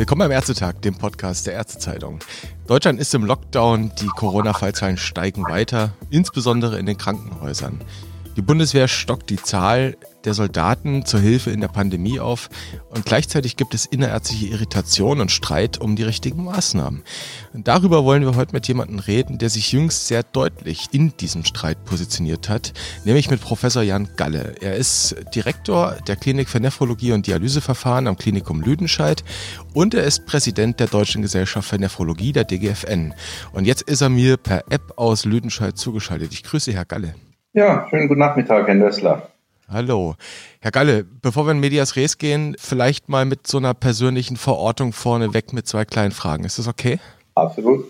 Willkommen beim Ärztetag, dem Podcast der Ärztezeitung. Deutschland ist im Lockdown, die Corona-Fallzahlen steigen weiter, insbesondere in den Krankenhäusern. Die Bundeswehr stockt die Zahl der Soldaten zur Hilfe in der Pandemie auf und gleichzeitig gibt es innerärztliche Irritation und Streit um die richtigen Maßnahmen. Und darüber wollen wir heute mit jemandem reden, der sich jüngst sehr deutlich in diesem Streit positioniert hat, nämlich mit Professor Jan Galle. Er ist Direktor der Klinik für Nephrologie und Dialyseverfahren am Klinikum Lüdenscheid und er ist Präsident der Deutschen Gesellschaft für Nephrologie, der DGFN. Und jetzt ist er mir per App aus Lüdenscheid zugeschaltet. Ich grüße Herr Galle. Ja, schönen guten Nachmittag, Herr Nössler. Hallo. Herr Galle, bevor wir in Medias Res gehen, vielleicht mal mit so einer persönlichen Verortung vorneweg mit zwei kleinen Fragen. Ist das okay? Absolut.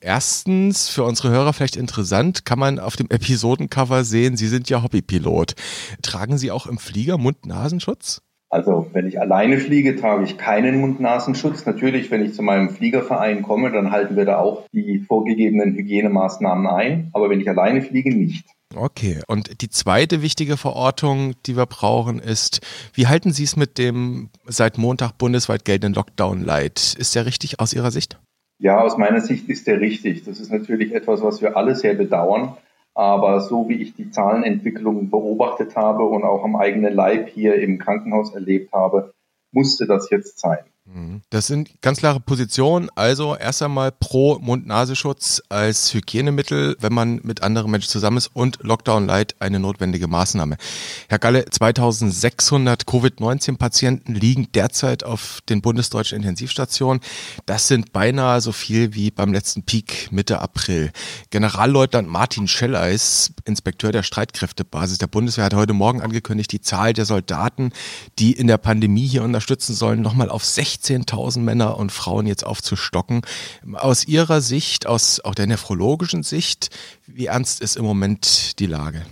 Erstens, für unsere Hörer vielleicht interessant, kann man auf dem Episodencover sehen, Sie sind ja Hobbypilot. Tragen Sie auch im Flieger Mund-Nasenschutz? Also, wenn ich alleine fliege, trage ich keinen Mund-Nasenschutz. Natürlich, wenn ich zu meinem Fliegerverein komme, dann halten wir da auch die vorgegebenen Hygienemaßnahmen ein. Aber wenn ich alleine fliege, nicht. Okay, und die zweite wichtige Verortung, die wir brauchen, ist, wie halten Sie es mit dem seit Montag bundesweit geltenden Lockdown Light? Ist der richtig aus Ihrer Sicht? Ja, aus meiner Sicht ist der richtig. Das ist natürlich etwas, was wir alle sehr bedauern. Aber so wie ich die Zahlenentwicklung beobachtet habe und auch am eigenen Leib hier im Krankenhaus erlebt habe, musste das jetzt sein. Mhm. Das sind ganz klare Positionen. Also erst einmal pro Mund-Nasenschutz als Hygienemittel, wenn man mit anderen Menschen zusammen ist und Lockdown Light eine notwendige Maßnahme. Herr Galle, 2600 Covid-19-Patienten liegen derzeit auf den bundesdeutschen Intensivstationen. Das sind beinahe so viel wie beim letzten Peak Mitte April. Generalleutnant Martin Schelleis, Inspekteur der Streitkräftebasis der Bundeswehr, hat heute Morgen angekündigt, die Zahl der Soldaten, die in der Pandemie hier unterstützen sollen, nochmal auf 60 16.000 Männer und Frauen jetzt aufzustocken. Aus Ihrer Sicht, aus auch der nephrologischen Sicht, wie ernst ist im Moment die Lage?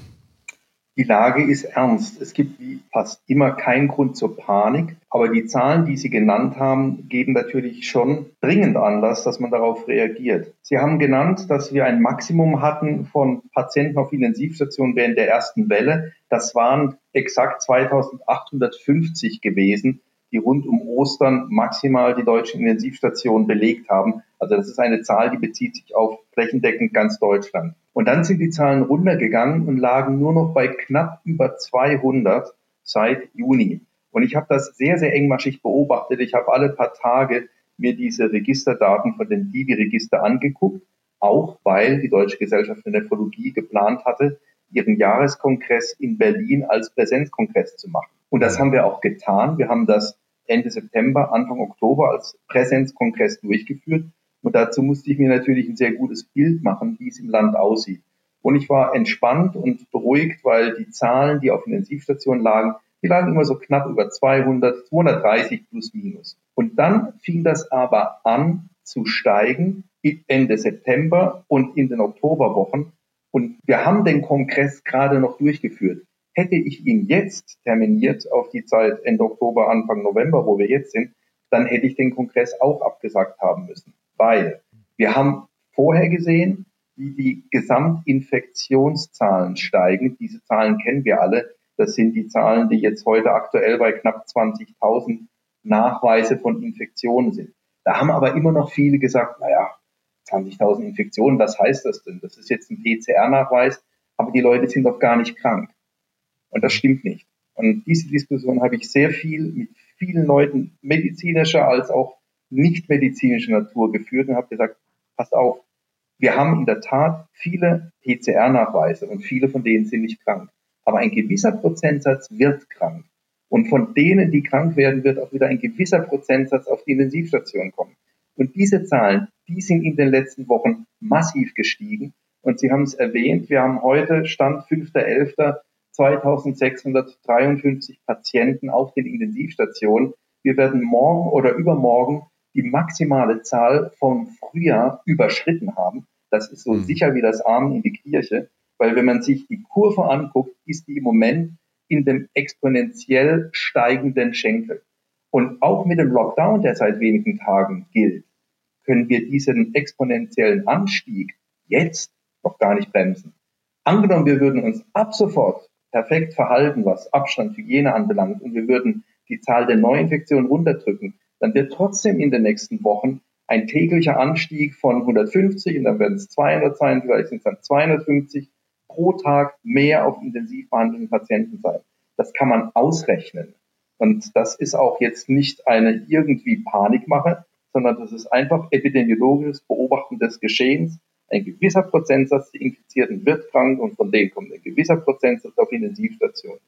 Die Lage ist ernst. Es gibt wie fast immer keinen Grund zur Panik, aber die Zahlen, die Sie genannt haben, geben natürlich schon dringend Anlass, dass man darauf reagiert. Sie haben genannt, dass wir ein Maximum hatten von Patienten auf Intensivstationen während der ersten Welle. Das waren exakt 2850 gewesen die rund um Ostern maximal die deutschen Intensivstationen belegt haben. Also das ist eine Zahl, die bezieht sich auf flächendeckend ganz Deutschland. Und dann sind die Zahlen runtergegangen und lagen nur noch bei knapp über 200 seit Juni. Und ich habe das sehr, sehr engmaschig beobachtet. Ich habe alle paar Tage mir diese Registerdaten von dem Divi-Register angeguckt, auch weil die Deutsche Gesellschaft für Nephrologie geplant hatte, ihren Jahreskongress in Berlin als Präsenzkongress zu machen. Und das haben wir auch getan. Wir haben das Ende September, Anfang Oktober als Präsenzkongress durchgeführt. Und dazu musste ich mir natürlich ein sehr gutes Bild machen, wie es im Land aussieht. Und ich war entspannt und beruhigt, weil die Zahlen, die auf Intensivstationen lagen, die lagen immer so knapp über 200, 230 plus minus. Und dann fing das aber an zu steigen Ende September und in den Oktoberwochen. Und wir haben den Kongress gerade noch durchgeführt. Hätte ich ihn jetzt terminiert auf die Zeit Ende Oktober, Anfang November, wo wir jetzt sind, dann hätte ich den Kongress auch abgesagt haben müssen. Weil wir haben vorher gesehen, wie die Gesamtinfektionszahlen steigen. Diese Zahlen kennen wir alle. Das sind die Zahlen, die jetzt heute aktuell bei knapp 20.000 Nachweise von Infektionen sind. Da haben aber immer noch viele gesagt, naja, 20.000 Infektionen, was heißt das denn? Das ist jetzt ein PCR-Nachweis, aber die Leute sind doch gar nicht krank. Und das stimmt nicht. Und diese Diskussion habe ich sehr viel mit vielen Leuten medizinischer als auch nicht medizinischer Natur geführt und habe gesagt, passt auf, wir haben in der Tat viele PCR-Nachweise und viele von denen sind nicht krank. Aber ein gewisser Prozentsatz wird krank. Und von denen, die krank werden, wird auch wieder ein gewisser Prozentsatz auf die Intensivstation kommen. Und diese Zahlen, die sind in den letzten Wochen massiv gestiegen. Und Sie haben es erwähnt, wir haben heute Stand 5.11. 2653 Patienten auf den Intensivstationen. Wir werden morgen oder übermorgen die maximale Zahl vom Frühjahr überschritten haben. Das ist so mhm. sicher wie das Armen in die Kirche, weil wenn man sich die Kurve anguckt, ist die im Moment in dem exponentiell steigenden Schenkel. Und auch mit dem Lockdown, der seit wenigen Tagen gilt, können wir diesen exponentiellen Anstieg jetzt noch gar nicht bremsen. Angenommen, wir würden uns ab sofort perfekt verhalten, was Abstand, Hygiene anbelangt, und wir würden die Zahl der Neuinfektionen runterdrücken, dann wird trotzdem in den nächsten Wochen ein täglicher Anstieg von 150 und dann werden es 200 sein, vielleicht sind es dann 250 pro Tag mehr auf intensiv behandelten Patienten sein. Das kann man ausrechnen. Und das ist auch jetzt nicht eine irgendwie Panikmache, sondern das ist einfach epidemiologisches Beobachten des Geschehens. Ein gewisser Prozentsatz der Infizierten wird krank und von denen kommt ein gewisser Prozentsatz auf Intensivstation.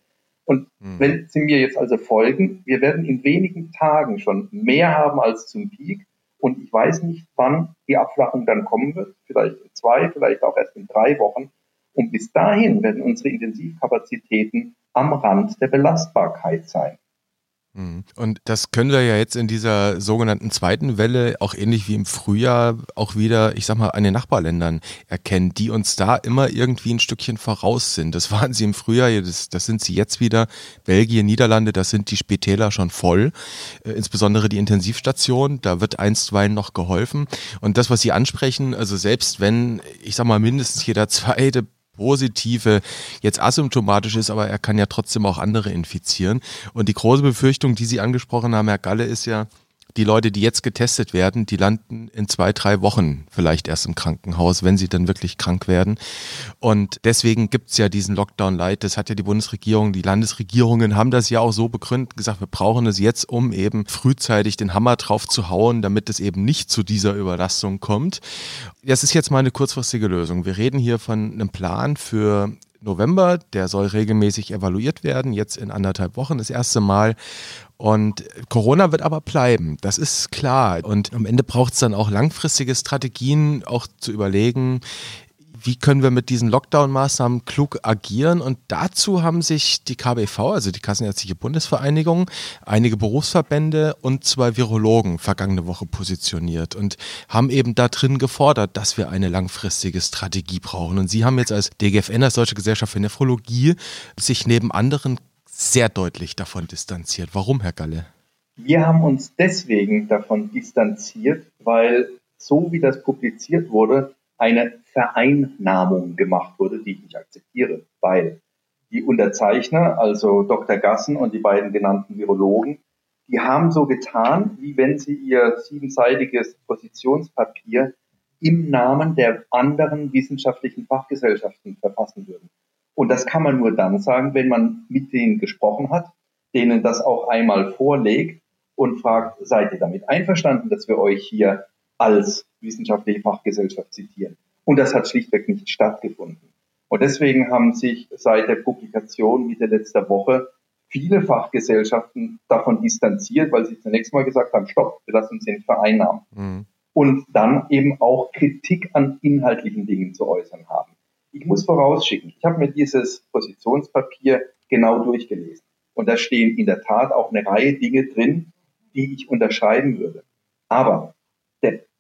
Und mhm. wenn Sie mir jetzt also folgen, wir werden in wenigen Tagen schon mehr haben als zum Peak. Und ich weiß nicht, wann die Abflachung dann kommen wird. Vielleicht in zwei, vielleicht auch erst in drei Wochen. Und bis dahin werden unsere Intensivkapazitäten am Rand der Belastbarkeit sein. Mhm. Und das können wir ja jetzt in dieser sogenannten zweiten Welle auch ähnlich wie im Frühjahr auch wieder, ich sag mal, an den Nachbarländern erkennen, die uns da immer irgendwie ein Stückchen voraus sind. Das waren sie im Frühjahr, das, das sind sie jetzt wieder. Belgien, Niederlande, das sind die Spitäler schon voll. Äh, insbesondere die Intensivstation, da wird einstweilen noch geholfen. Und das, was Sie ansprechen, also selbst wenn, ich sag mal, mindestens jeder zweite Positive jetzt asymptomatisch ist, aber er kann ja trotzdem auch andere infizieren. Und die große Befürchtung, die Sie angesprochen haben, Herr Galle, ist ja, die Leute, die jetzt getestet werden, die landen in zwei, drei Wochen vielleicht erst im Krankenhaus, wenn sie dann wirklich krank werden. Und deswegen gibt's ja diesen Lockdown Light. Das hat ja die Bundesregierung, die Landesregierungen haben das ja auch so begründet, gesagt, wir brauchen es jetzt, um eben frühzeitig den Hammer drauf zu hauen, damit es eben nicht zu dieser Überlastung kommt. Das ist jetzt mal eine kurzfristige Lösung. Wir reden hier von einem Plan für November. Der soll regelmäßig evaluiert werden, jetzt in anderthalb Wochen das erste Mal. Und Corona wird aber bleiben, das ist klar. Und am Ende braucht es dann auch langfristige Strategien, auch zu überlegen, wie können wir mit diesen Lockdown-Maßnahmen klug agieren? Und dazu haben sich die KBV, also die Kassenärztliche Bundesvereinigung, einige Berufsverbände und zwei Virologen vergangene Woche positioniert und haben eben da drin gefordert, dass wir eine langfristige Strategie brauchen. Und sie haben jetzt als DGFN, als Deutsche Gesellschaft für Nephrologie, sich neben anderen sehr deutlich davon distanziert. Warum, Herr Galle? Wir haben uns deswegen davon distanziert, weil so wie das publiziert wurde, eine Vereinnahmung gemacht wurde, die ich nicht akzeptiere, weil die Unterzeichner, also Dr. Gassen und die beiden genannten Virologen, die haben so getan, wie wenn sie ihr siebenseitiges Positionspapier im Namen der anderen wissenschaftlichen Fachgesellschaften verfassen würden. Und das kann man nur dann sagen, wenn man mit denen gesprochen hat, denen das auch einmal vorlegt und fragt, seid ihr damit einverstanden, dass wir euch hier als wissenschaftliche Fachgesellschaft zitieren? Und das hat schlichtweg nicht stattgefunden. Und deswegen haben sich seit der Publikation Mitte letzter Woche viele Fachgesellschaften davon distanziert, weil sie zunächst mal gesagt haben, stopp, wir lassen uns nicht vereinnahmen. Mhm. Und dann eben auch Kritik an inhaltlichen Dingen zu äußern haben. Ich muss vorausschicken, ich habe mir dieses Positionspapier genau durchgelesen. Und da stehen in der Tat auch eine Reihe Dinge drin, die ich unterschreiben würde. Aber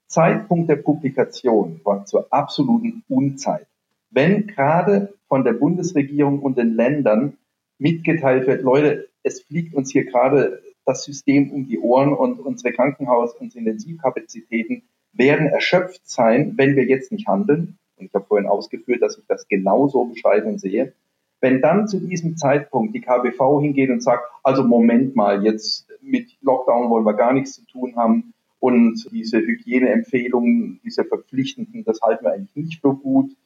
Zeitpunkt der Publikation war zur absoluten Unzeit. Wenn gerade von der Bundesregierung und den Ländern mitgeteilt wird, Leute, es fliegt uns hier gerade das System um die Ohren und unsere Krankenhaus- und Intensivkapazitäten werden erschöpft sein, wenn wir jetzt nicht handeln. Und ich habe vorhin ausgeführt, dass ich das genauso beschreibe und sehe. Wenn dann zu diesem Zeitpunkt die KBV hingeht und sagt, also Moment mal, jetzt mit Lockdown wollen wir gar nichts zu tun haben, und diese Hygieneempfehlungen, diese verpflichtenden, das halten wir eigentlich nicht für gut.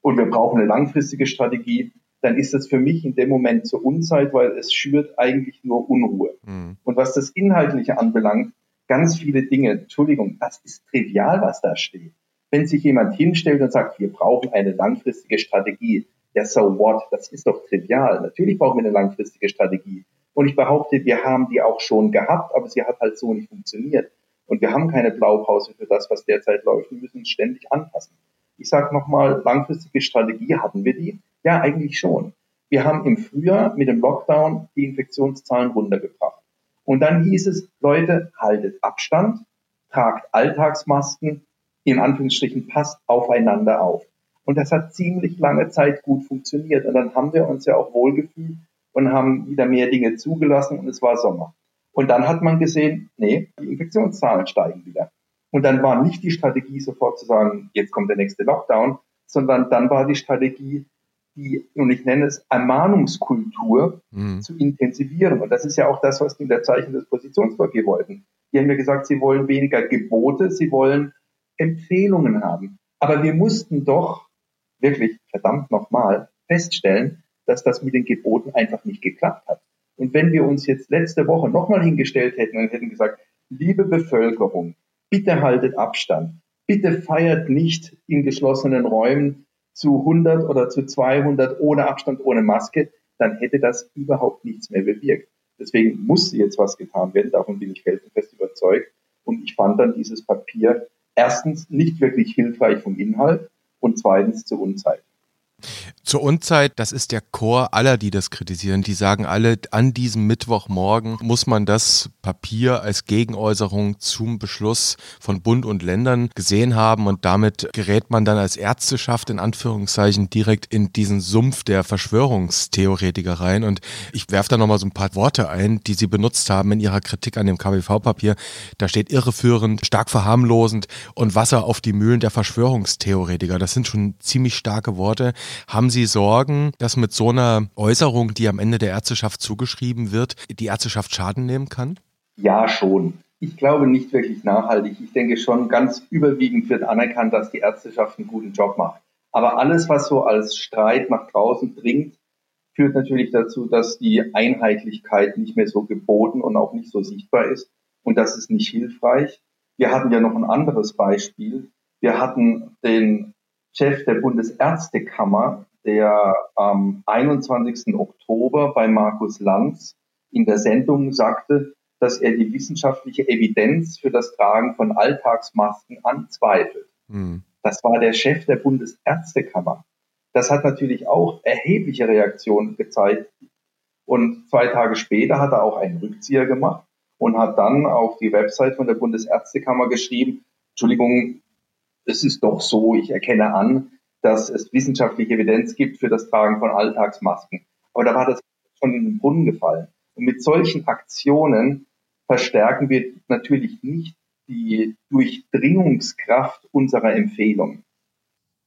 Und wir brauchen eine langfristige Strategie. Dann ist das für mich in dem Moment zur Unzeit, weil es schürt eigentlich nur Unruhe. Mhm. Und was das Inhaltliche anbelangt, ganz viele Dinge, Entschuldigung, das ist trivial, was da steht. Wenn sich jemand hinstellt und sagt, wir brauchen eine langfristige Strategie, ja, so what? Das ist doch trivial. Natürlich brauchen wir eine langfristige Strategie. Und ich behaupte, wir haben die auch schon gehabt, aber sie hat halt so nicht funktioniert. Und wir haben keine Blaupause für das, was derzeit läuft. Wir müssen uns ständig anpassen. Ich sage nochmal, langfristige Strategie hatten wir die? Ja, eigentlich schon. Wir haben im Frühjahr mit dem Lockdown die Infektionszahlen runtergebracht. Und dann hieß es, Leute, haltet Abstand, tragt Alltagsmasken, in Anführungsstrichen passt aufeinander auf. Und das hat ziemlich lange Zeit gut funktioniert. Und dann haben wir uns ja auch wohlgefühlt und haben wieder mehr Dinge zugelassen und es war Sommer. Und dann hat man gesehen, nee, die Infektionszahlen steigen wieder. Und dann war nicht die Strategie sofort zu sagen, jetzt kommt der nächste Lockdown, sondern dann war die Strategie, die, und ich nenne es Ermahnungskultur, mhm. zu intensivieren. Und das ist ja auch das, was die in der Zeichen des Positionspapiers wollten. Die haben mir gesagt, sie wollen weniger Gebote, sie wollen Empfehlungen haben. Aber wir mussten doch wirklich, verdammt nochmal, feststellen, dass das mit den Geboten einfach nicht geklappt hat. Und wenn wir uns jetzt letzte Woche nochmal hingestellt hätten und hätten gesagt, liebe Bevölkerung, bitte haltet Abstand, bitte feiert nicht in geschlossenen Räumen zu 100 oder zu 200 ohne Abstand, ohne Maske, dann hätte das überhaupt nichts mehr bewirkt. Deswegen musste jetzt was getan werden, davon bin ich felsenfest überzeugt. Und ich fand dann dieses Papier erstens nicht wirklich hilfreich vom Inhalt und zweitens zur Unzeit. Zur Unzeit, das ist der Chor aller, die das kritisieren. Die sagen alle, an diesem Mittwochmorgen muss man das Papier als Gegenäußerung zum Beschluss von Bund und Ländern gesehen haben und damit gerät man dann als Ärzteschaft in Anführungszeichen direkt in diesen Sumpf der Verschwörungstheoretiker rein. Und ich werfe da nochmal so ein paar Worte ein, die sie benutzt haben in ihrer Kritik an dem KWV-Papier. Da steht irreführend, stark verharmlosend und Wasser auf die Mühlen der Verschwörungstheoretiker. Das sind schon ziemlich starke Worte. Haben Sie Sorgen, dass mit so einer Äußerung, die am Ende der Ärzteschaft zugeschrieben wird, die Ärzteschaft Schaden nehmen kann? Ja, schon. Ich glaube nicht wirklich nachhaltig. Ich denke schon, ganz überwiegend wird anerkannt, dass die Ärzteschaft einen guten Job macht. Aber alles, was so als Streit nach draußen dringt, führt natürlich dazu, dass die Einheitlichkeit nicht mehr so geboten und auch nicht so sichtbar ist. Und das ist nicht hilfreich. Wir hatten ja noch ein anderes Beispiel. Wir hatten den Chef der Bundesärztekammer, der am 21. Oktober bei Markus Lanz in der Sendung sagte, dass er die wissenschaftliche Evidenz für das Tragen von Alltagsmasken anzweifelt. Mhm. Das war der Chef der Bundesärztekammer. Das hat natürlich auch erhebliche Reaktionen gezeigt. Und zwei Tage später hat er auch einen Rückzieher gemacht und hat dann auf die Website von der Bundesärztekammer geschrieben, Entschuldigung, es ist doch so, ich erkenne an, dass es wissenschaftliche Evidenz gibt für das Tragen von Alltagsmasken. Aber da war das schon in den Brunnen gefallen. Und mit solchen Aktionen verstärken wir natürlich nicht die Durchdringungskraft unserer Empfehlungen.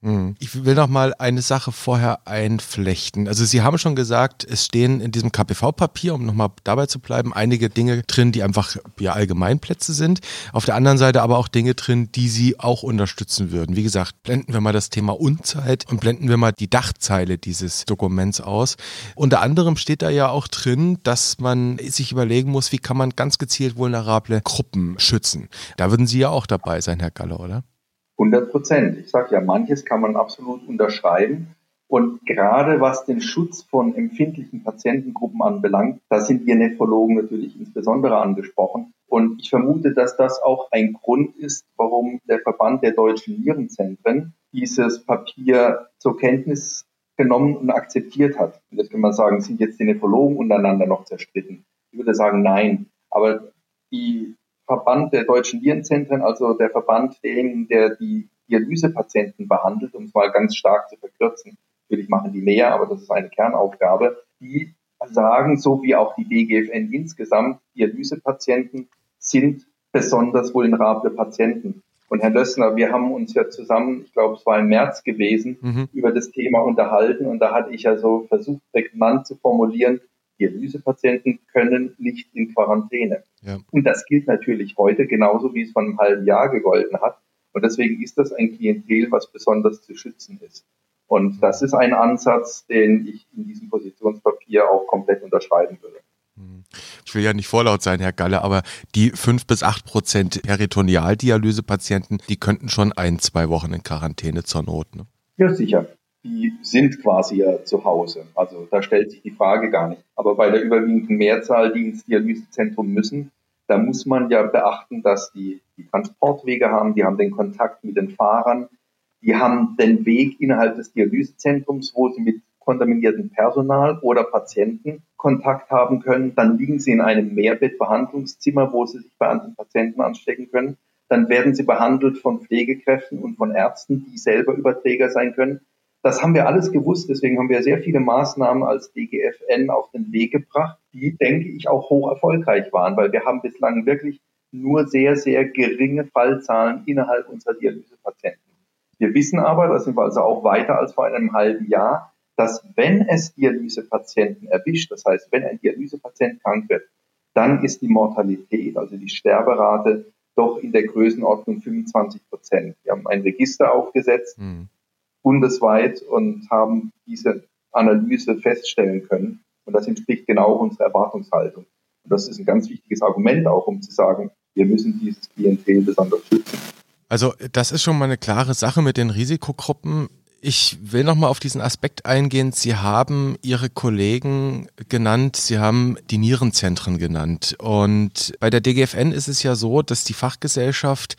Hm. Ich will noch mal eine Sache vorher einflechten. Also Sie haben schon gesagt, es stehen in diesem KPV-Papier, um noch mal dabei zu bleiben, einige Dinge drin, die einfach ja Allgemeinplätze sind. Auf der anderen Seite aber auch Dinge drin, die Sie auch unterstützen würden. Wie gesagt, blenden wir mal das Thema Unzeit und blenden wir mal die Dachzeile dieses Dokuments aus. Unter anderem steht da ja auch drin, dass man sich überlegen muss, wie kann man ganz gezielt vulnerable Gruppen schützen. Da würden Sie ja auch dabei sein, Herr Galler, oder? 100 Prozent. Ich sage ja, manches kann man absolut unterschreiben. Und gerade was den Schutz von empfindlichen Patientengruppen anbelangt, da sind wir Nephrologen natürlich insbesondere angesprochen. Und ich vermute, dass das auch ein Grund ist, warum der Verband der deutschen Nierenzentren dieses Papier zur Kenntnis genommen und akzeptiert hat. Und jetzt kann man sagen, sind jetzt die Nephrologen untereinander noch zerstritten? Ich würde sagen, nein. Aber die Verband der deutschen Nierenzentren, also der Verband derjenigen, der die Dialysepatienten behandelt, um es mal ganz stark zu verkürzen. Natürlich machen die mehr, aber das ist eine Kernaufgabe. Die sagen, so wie auch die DGFN insgesamt, Dialysepatienten sind besonders vulnerable Patienten. Und Herr Lössner, wir haben uns ja zusammen, ich glaube, es war im März gewesen, mhm. über das Thema unterhalten. Und da hatte ich ja so versucht, prägnant zu formulieren, Dialysepatienten können nicht in Quarantäne. Ja. Und das gilt natürlich heute genauso, wie es vor einem halben Jahr gegolten hat. Und deswegen ist das ein Klientel, was besonders zu schützen ist. Und das ist ein Ansatz, den ich in diesem Positionspapier auch komplett unterschreiben würde. Hm. Ich will ja nicht vorlaut sein, Herr Galle, aber die fünf bis acht Prozent Peritonealdialysepatienten, die könnten schon ein, zwei Wochen in Quarantäne zur Not. Ne? Ja, sicher die sind quasi ja zu Hause. Also da stellt sich die Frage gar nicht. Aber bei der überwiegenden Mehrzahl, die ins Dialysezentrum müssen, da muss man ja beachten, dass die, die Transportwege haben, die haben den Kontakt mit den Fahrern, die haben den Weg innerhalb des Dialysezentrums, wo sie mit kontaminiertem Personal oder Patienten Kontakt haben können. Dann liegen sie in einem Mehrbettbehandlungszimmer, wo sie sich bei anderen Patienten anstecken können. Dann werden sie behandelt von Pflegekräften und von Ärzten, die selber Überträger sein können. Das haben wir alles gewusst, deswegen haben wir sehr viele Maßnahmen als DGFN auf den Weg gebracht, die, denke ich, auch hoch erfolgreich waren, weil wir haben bislang wirklich nur sehr, sehr geringe Fallzahlen innerhalb unserer Dialysepatienten. Wir wissen aber, da sind wir also auch weiter als vor einem halben Jahr, dass wenn es Dialysepatienten erwischt, das heißt, wenn ein Dialysepatient krank wird, dann ist die Mortalität, also die Sterberate, doch in der Größenordnung 25 Prozent. Wir haben ein Register aufgesetzt, mhm. Bundesweit, und haben diese Analyse feststellen können. Und das entspricht genau unserer Erwartungshaltung. Und das ist ein ganz wichtiges Argument auch, um zu sagen, wir müssen dieses Klientel besonders schützen. Also das ist schon mal eine klare Sache mit den Risikogruppen. Ich will nochmal auf diesen Aspekt eingehen. Sie haben Ihre Kollegen genannt, Sie haben die Nierenzentren genannt. Und bei der DGFN ist es ja so, dass die Fachgesellschaft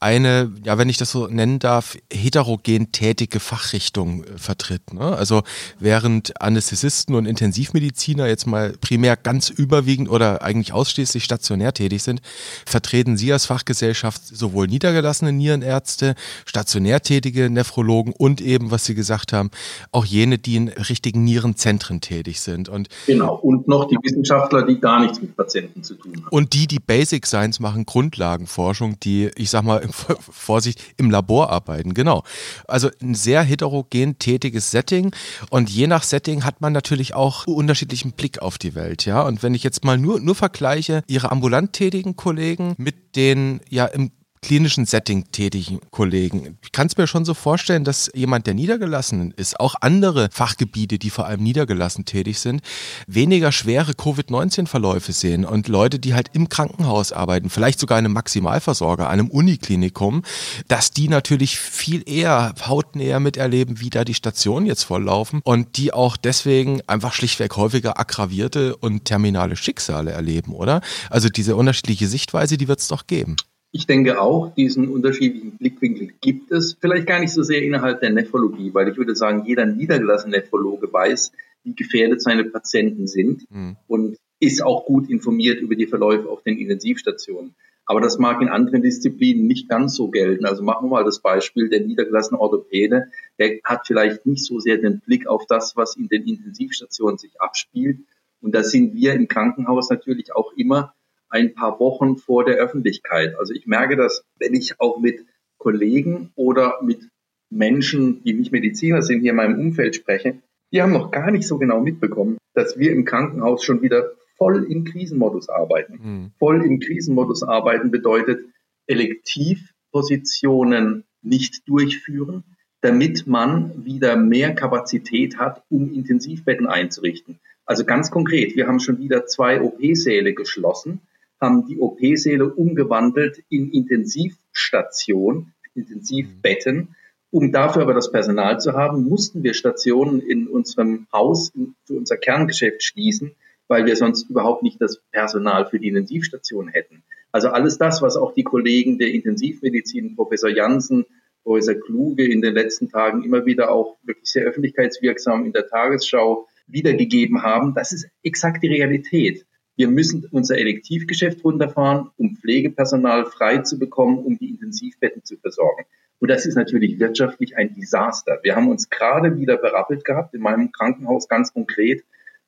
eine, ja, wenn ich das so nennen darf, heterogen tätige Fachrichtung äh, vertritt. Ne? Also während Anästhesisten und Intensivmediziner jetzt mal primär ganz überwiegend oder eigentlich ausschließlich stationär tätig sind, vertreten Sie als Fachgesellschaft sowohl niedergelassene Nierenärzte, stationär tätige Nephrologen und eben eben, was Sie gesagt haben, auch jene, die in richtigen Nierenzentren tätig sind. Und genau, und noch die Wissenschaftler, die gar nichts mit Patienten zu tun haben. Und die, die Basic Science machen, Grundlagenforschung, die, ich sag mal, Vorsicht, im Labor arbeiten, genau. Also ein sehr heterogen tätiges Setting und je nach Setting hat man natürlich auch unterschiedlichen Blick auf die Welt, ja. Und wenn ich jetzt mal nur, nur vergleiche, Ihre ambulant tätigen Kollegen mit den ja im klinischen Setting tätigen Kollegen. Ich kann es mir schon so vorstellen, dass jemand, der niedergelassen ist, auch andere Fachgebiete, die vor allem niedergelassen tätig sind, weniger schwere Covid-19-Verläufe sehen und Leute, die halt im Krankenhaus arbeiten, vielleicht sogar einem Maximalversorger, einem Uniklinikum, dass die natürlich viel eher hautnäher miterleben, wie da die Stationen jetzt volllaufen und die auch deswegen einfach schlichtweg häufiger aggravierte und terminale Schicksale erleben, oder? Also diese unterschiedliche Sichtweise, die wird es doch geben. Ich denke auch, diesen unterschiedlichen Blickwinkel gibt es. Vielleicht gar nicht so sehr innerhalb der Nephrologie, weil ich würde sagen, jeder niedergelassene Nephrologe weiß, wie gefährdet seine Patienten sind mhm. und ist auch gut informiert über die Verläufe auf den Intensivstationen. Aber das mag in anderen Disziplinen nicht ganz so gelten. Also machen wir mal das Beispiel, der niedergelassene Orthopäde, der hat vielleicht nicht so sehr den Blick auf das, was in den Intensivstationen sich abspielt. Und da sind wir im Krankenhaus natürlich auch immer ein paar Wochen vor der Öffentlichkeit. Also ich merke das, wenn ich auch mit Kollegen oder mit Menschen, die nicht Mediziner sind, hier in meinem Umfeld spreche, die haben noch gar nicht so genau mitbekommen, dass wir im Krankenhaus schon wieder voll im Krisenmodus arbeiten. Mhm. Voll im Krisenmodus arbeiten bedeutet Elektivpositionen nicht durchführen, damit man wieder mehr Kapazität hat, um Intensivbetten einzurichten. Also ganz konkret, wir haben schon wieder zwei OP-Säle geschlossen, haben die OP-Säle umgewandelt in Intensivstation, Intensivbetten. Um dafür aber das Personal zu haben, mussten wir Stationen in unserem Haus für unser Kerngeschäft schließen, weil wir sonst überhaupt nicht das Personal für die Intensivstation hätten. Also alles das, was auch die Kollegen der Intensivmedizin, Professor Janssen, Professor Kluge in den letzten Tagen immer wieder auch wirklich sehr öffentlichkeitswirksam in der Tagesschau wiedergegeben haben, das ist exakt die Realität. Wir müssen unser Elektivgeschäft runterfahren, um Pflegepersonal frei zu bekommen, um die Intensivbetten zu versorgen. Und das ist natürlich wirtschaftlich ein Desaster. Wir haben uns gerade wieder berappelt gehabt. In meinem Krankenhaus ganz konkret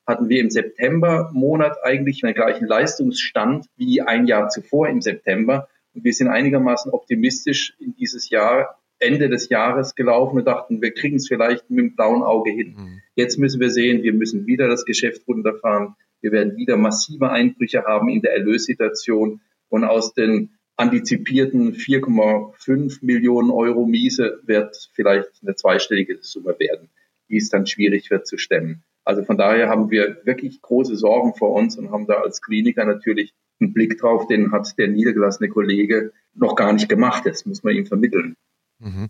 hatten wir im September Monat eigentlich den gleichen Leistungsstand wie ein Jahr zuvor im September. Und wir sind einigermaßen optimistisch in dieses Jahr, Ende des Jahres gelaufen und dachten, wir kriegen es vielleicht mit dem blauen Auge hin. Mhm. Jetzt müssen wir sehen, wir müssen wieder das Geschäft runterfahren. Wir werden wieder massive Einbrüche haben in der Erlössituation und aus den antizipierten 4,5 Millionen Euro Miese wird vielleicht eine zweistellige Summe werden, die es dann schwierig wird zu stemmen. Also von daher haben wir wirklich große Sorgen vor uns und haben da als Kliniker natürlich einen Blick drauf, den hat der niedergelassene Kollege noch gar nicht gemacht. Das muss man ihm vermitteln. Mhm.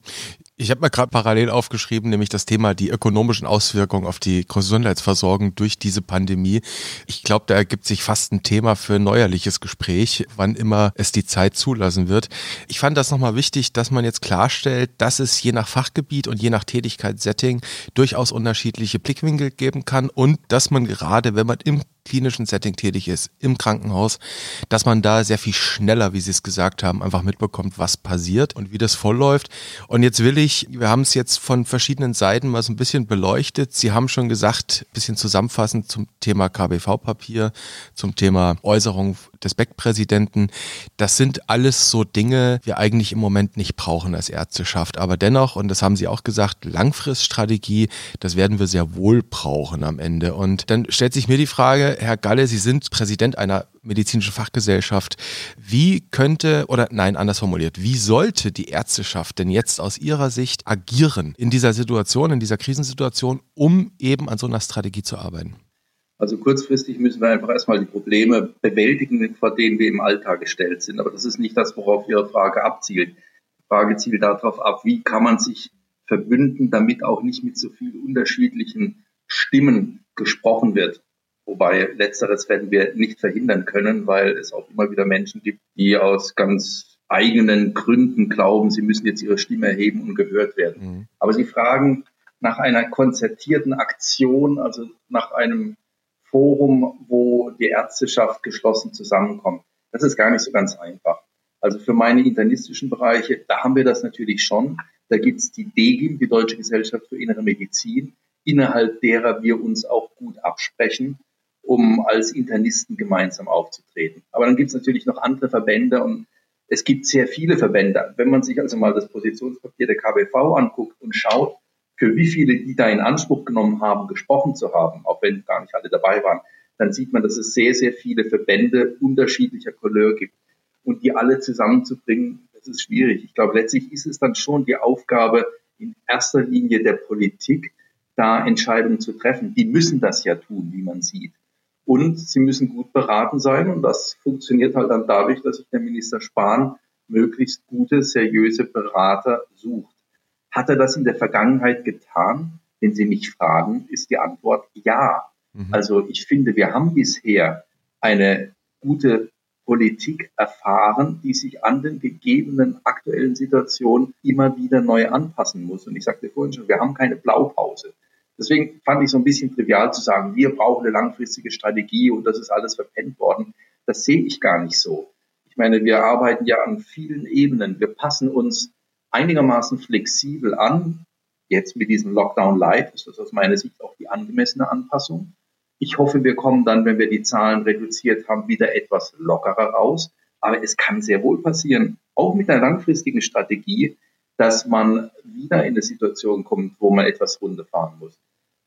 Ich habe mir gerade parallel aufgeschrieben, nämlich das Thema die ökonomischen Auswirkungen auf die Gesundheitsversorgung durch diese Pandemie. Ich glaube, da ergibt sich fast ein Thema für ein neuerliches Gespräch, wann immer es die Zeit zulassen wird. Ich fand das nochmal wichtig, dass man jetzt klarstellt, dass es je nach Fachgebiet und je nach Tätigkeitssetting durchaus unterschiedliche Blickwinkel geben kann und dass man gerade, wenn man im klinischen Setting tätig ist, im Krankenhaus, dass man da sehr viel schneller, wie Sie es gesagt haben, einfach mitbekommt, was passiert und wie das vollläuft. Und jetzt will ich, wir haben es jetzt von verschiedenen Seiten mal so ein bisschen beleuchtet. Sie haben schon gesagt, bisschen zusammenfassend zum Thema KBV-Papier, zum Thema Äußerung des Beck-Präsidenten. Das sind alles so Dinge, die wir eigentlich im Moment nicht brauchen als Ärzteschaft. Aber dennoch, und das haben Sie auch gesagt, Langfriststrategie, das werden wir sehr wohl brauchen am Ende. Und dann stellt sich mir die Frage, Herr Galle, Sie sind Präsident einer medizinischen Fachgesellschaft. Wie könnte, oder nein, anders formuliert, wie sollte die Ärzteschaft denn jetzt aus Ihrer Sicht agieren in dieser Situation, in dieser Krisensituation, um eben an so einer Strategie zu arbeiten? Also kurzfristig müssen wir einfach erstmal die Probleme bewältigen, vor denen wir im Alltag gestellt sind. Aber das ist nicht das, worauf Ihre Frage abzielt. Die Frage zielt darauf ab, wie kann man sich verbünden, damit auch nicht mit so vielen unterschiedlichen Stimmen gesprochen wird. Wobei letzteres werden wir nicht verhindern können, weil es auch immer wieder Menschen gibt, die aus ganz eigenen Gründen glauben, sie müssen jetzt ihre Stimme erheben und gehört werden. Mhm. Aber sie fragen nach einer konzertierten Aktion, also nach einem Forum, wo die Ärzteschaft geschlossen zusammenkommt. Das ist gar nicht so ganz einfach. Also für meine internistischen Bereiche, da haben wir das natürlich schon. Da gibt es die DGIM, die Deutsche Gesellschaft für Innere Medizin, innerhalb derer wir uns auch gut absprechen, um als Internisten gemeinsam aufzutreten. Aber dann gibt es natürlich noch andere Verbände und es gibt sehr viele Verbände. Wenn man sich also mal das Positionspapier der KBV anguckt und schaut, für wie viele die da in Anspruch genommen haben, gesprochen zu haben, auch wenn gar nicht alle dabei waren, dann sieht man, dass es sehr, sehr viele Verbände unterschiedlicher Couleur gibt. Und die alle zusammenzubringen, das ist schwierig. Ich glaube, letztlich ist es dann schon die Aufgabe in erster Linie der Politik, da Entscheidungen zu treffen. Die müssen das ja tun, wie man sieht. Und sie müssen gut beraten sein. Und das funktioniert halt dann dadurch, dass sich der Minister Spahn möglichst gute, seriöse Berater sucht. Hat er das in der Vergangenheit getan? Wenn Sie mich fragen, ist die Antwort ja. Mhm. Also ich finde, wir haben bisher eine gute Politik erfahren, die sich an den gegebenen aktuellen Situationen immer wieder neu anpassen muss. Und ich sagte vorhin schon, wir haben keine Blaupause. Deswegen fand ich so ein bisschen trivial zu sagen, wir brauchen eine langfristige Strategie und das ist alles verpennt worden. Das sehe ich gar nicht so. Ich meine, wir arbeiten ja an vielen Ebenen. Wir passen uns einigermaßen flexibel an. Jetzt mit diesem Lockdown Light ist das aus meiner Sicht auch die angemessene Anpassung. Ich hoffe, wir kommen dann, wenn wir die Zahlen reduziert haben, wieder etwas lockerer raus. Aber es kann sehr wohl passieren, auch mit einer langfristigen Strategie, dass man wieder in eine Situation kommt, wo man etwas runterfahren muss.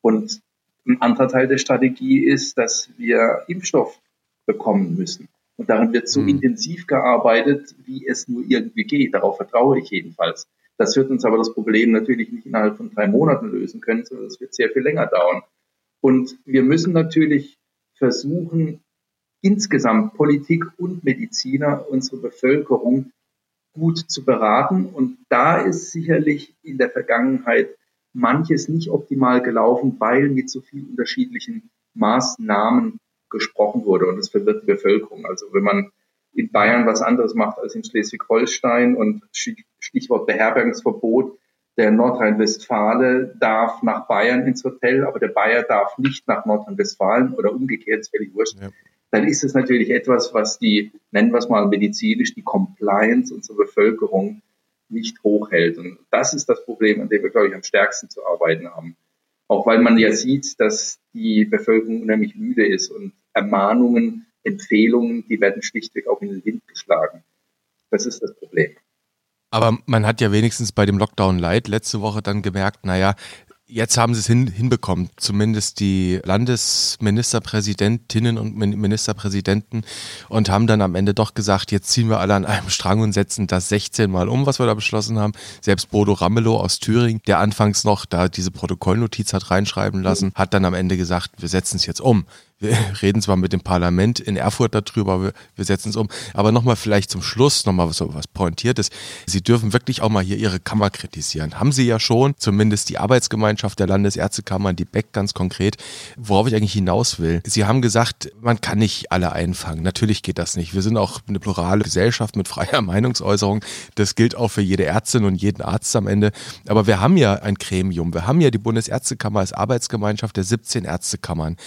Und ein anderer Teil der Strategie ist, dass wir Impfstoff bekommen müssen. Und daran wird so mhm. intensiv gearbeitet, wie es nur irgendwie geht. Darauf vertraue ich jedenfalls. Das wird uns aber das Problem natürlich nicht innerhalb von drei Monaten lösen können, sondern es wird sehr viel länger dauern. Und wir müssen natürlich versuchen, insgesamt Politik und Mediziner unsere Bevölkerung gut zu beraten. Und da ist sicherlich in der Vergangenheit manches nicht optimal gelaufen, weil mit so vielen unterschiedlichen Maßnahmen gesprochen wurde und das verwirrt die Bevölkerung. Also wenn man in Bayern was anderes macht als in Schleswig-Holstein und Stichwort Beherbergungsverbot, der Nordrhein-Westfale darf nach Bayern ins Hotel, aber der Bayer darf nicht nach Nordrhein-Westfalen oder umgekehrt, ist völlig wurscht. Ja. Dann ist es natürlich etwas, was die, nennen wir es mal medizinisch, die Compliance unserer Bevölkerung nicht hochhält. Und das ist das Problem, an dem wir, glaube ich, am stärksten zu arbeiten haben. Auch weil man ja sieht, dass die Bevölkerung unheimlich müde ist und Ermahnungen, Empfehlungen, die werden schlichtweg auch in den Wind geschlagen. Das ist das Problem. Aber man hat ja wenigstens bei dem Lockdown Light letzte Woche dann gemerkt, naja, Jetzt haben sie es hin, hinbekommen, zumindest die Landesministerpräsidentinnen und Ministerpräsidenten und haben dann am Ende doch gesagt, jetzt ziehen wir alle an einem Strang und setzen das 16 Mal um, was wir da beschlossen haben. Selbst Bodo Ramelow aus Thüringen, der anfangs noch da diese Protokollnotiz hat reinschreiben lassen, hat dann am Ende gesagt, wir setzen es jetzt um wir reden zwar mit dem Parlament in Erfurt darüber, wir, wir setzen es um, aber nochmal vielleicht zum Schluss nochmal was, was Pointiertes. Sie dürfen wirklich auch mal hier Ihre Kammer kritisieren. Haben Sie ja schon, zumindest die Arbeitsgemeinschaft der Landesärztekammern, die BEC ganz konkret, worauf ich eigentlich hinaus will. Sie haben gesagt, man kann nicht alle einfangen. Natürlich geht das nicht. Wir sind auch eine plurale Gesellschaft mit freier Meinungsäußerung. Das gilt auch für jede Ärztin und jeden Arzt am Ende. Aber wir haben ja ein Gremium. Wir haben ja die Bundesärztekammer als Arbeitsgemeinschaft der 17 Ärztekammern.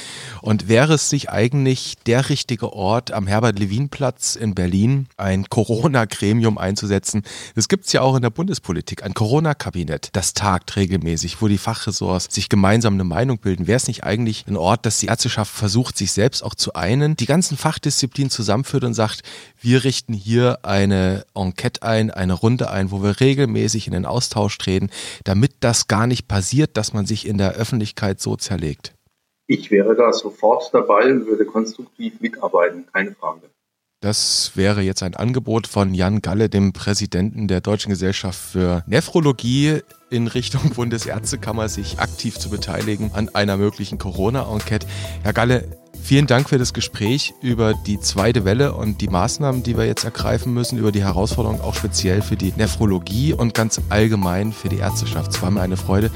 Und wer wäre es sich eigentlich der richtige Ort am Herbert-Levin-Platz in Berlin, ein Corona-Gremium einzusetzen. Das gibt es ja auch in der Bundespolitik, ein Corona-Kabinett. Das tagt regelmäßig, wo die Fach Fachressorts sich gemeinsam eine Meinung bilden? Wäre es nicht eigentlich ein Ort, dass die Ärzteschaft versucht, sich selbst auch zu einen, die ganzen Fachdisziplinen zusammenführt und sagt, wir richten hier eine Enquete ein, eine Runde ein, wo wir regelmäßig in den Austausch treten, damit das gar nicht passiert, dass man sich in der Öffentlichkeit so zerlegt? Ich wäre da sofort dabei und würde konstruktiv mitarbeiten, keine Frage. Das wäre jetzt ein Angebot von Jan Galle, dem Präsidenten der Deutschen Gesellschaft für Nephrologie, in Richtung Bundesärztekammer sich aktiv zu beteiligen an einer möglichen Corona-Enquete. Herr Galle, vielen Dank für das Gespräch über die zweite Welle und die Maßnahmen, die wir jetzt ergreifen müssen, über die Herausforderungen auch speziell für die Nephrologie und ganz allgemein für die Ärzteschaft. Es war mir eine Freude.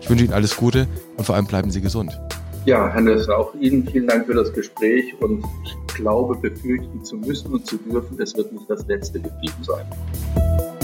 Ich wünsche Ihnen alles Gute und vor allem bleiben Sie gesund. Ja, Hannes, auch Ihnen vielen Dank für das Gespräch und ich glaube, befürchten zu müssen und zu dürfen, es wird nicht das letzte geblieben sein.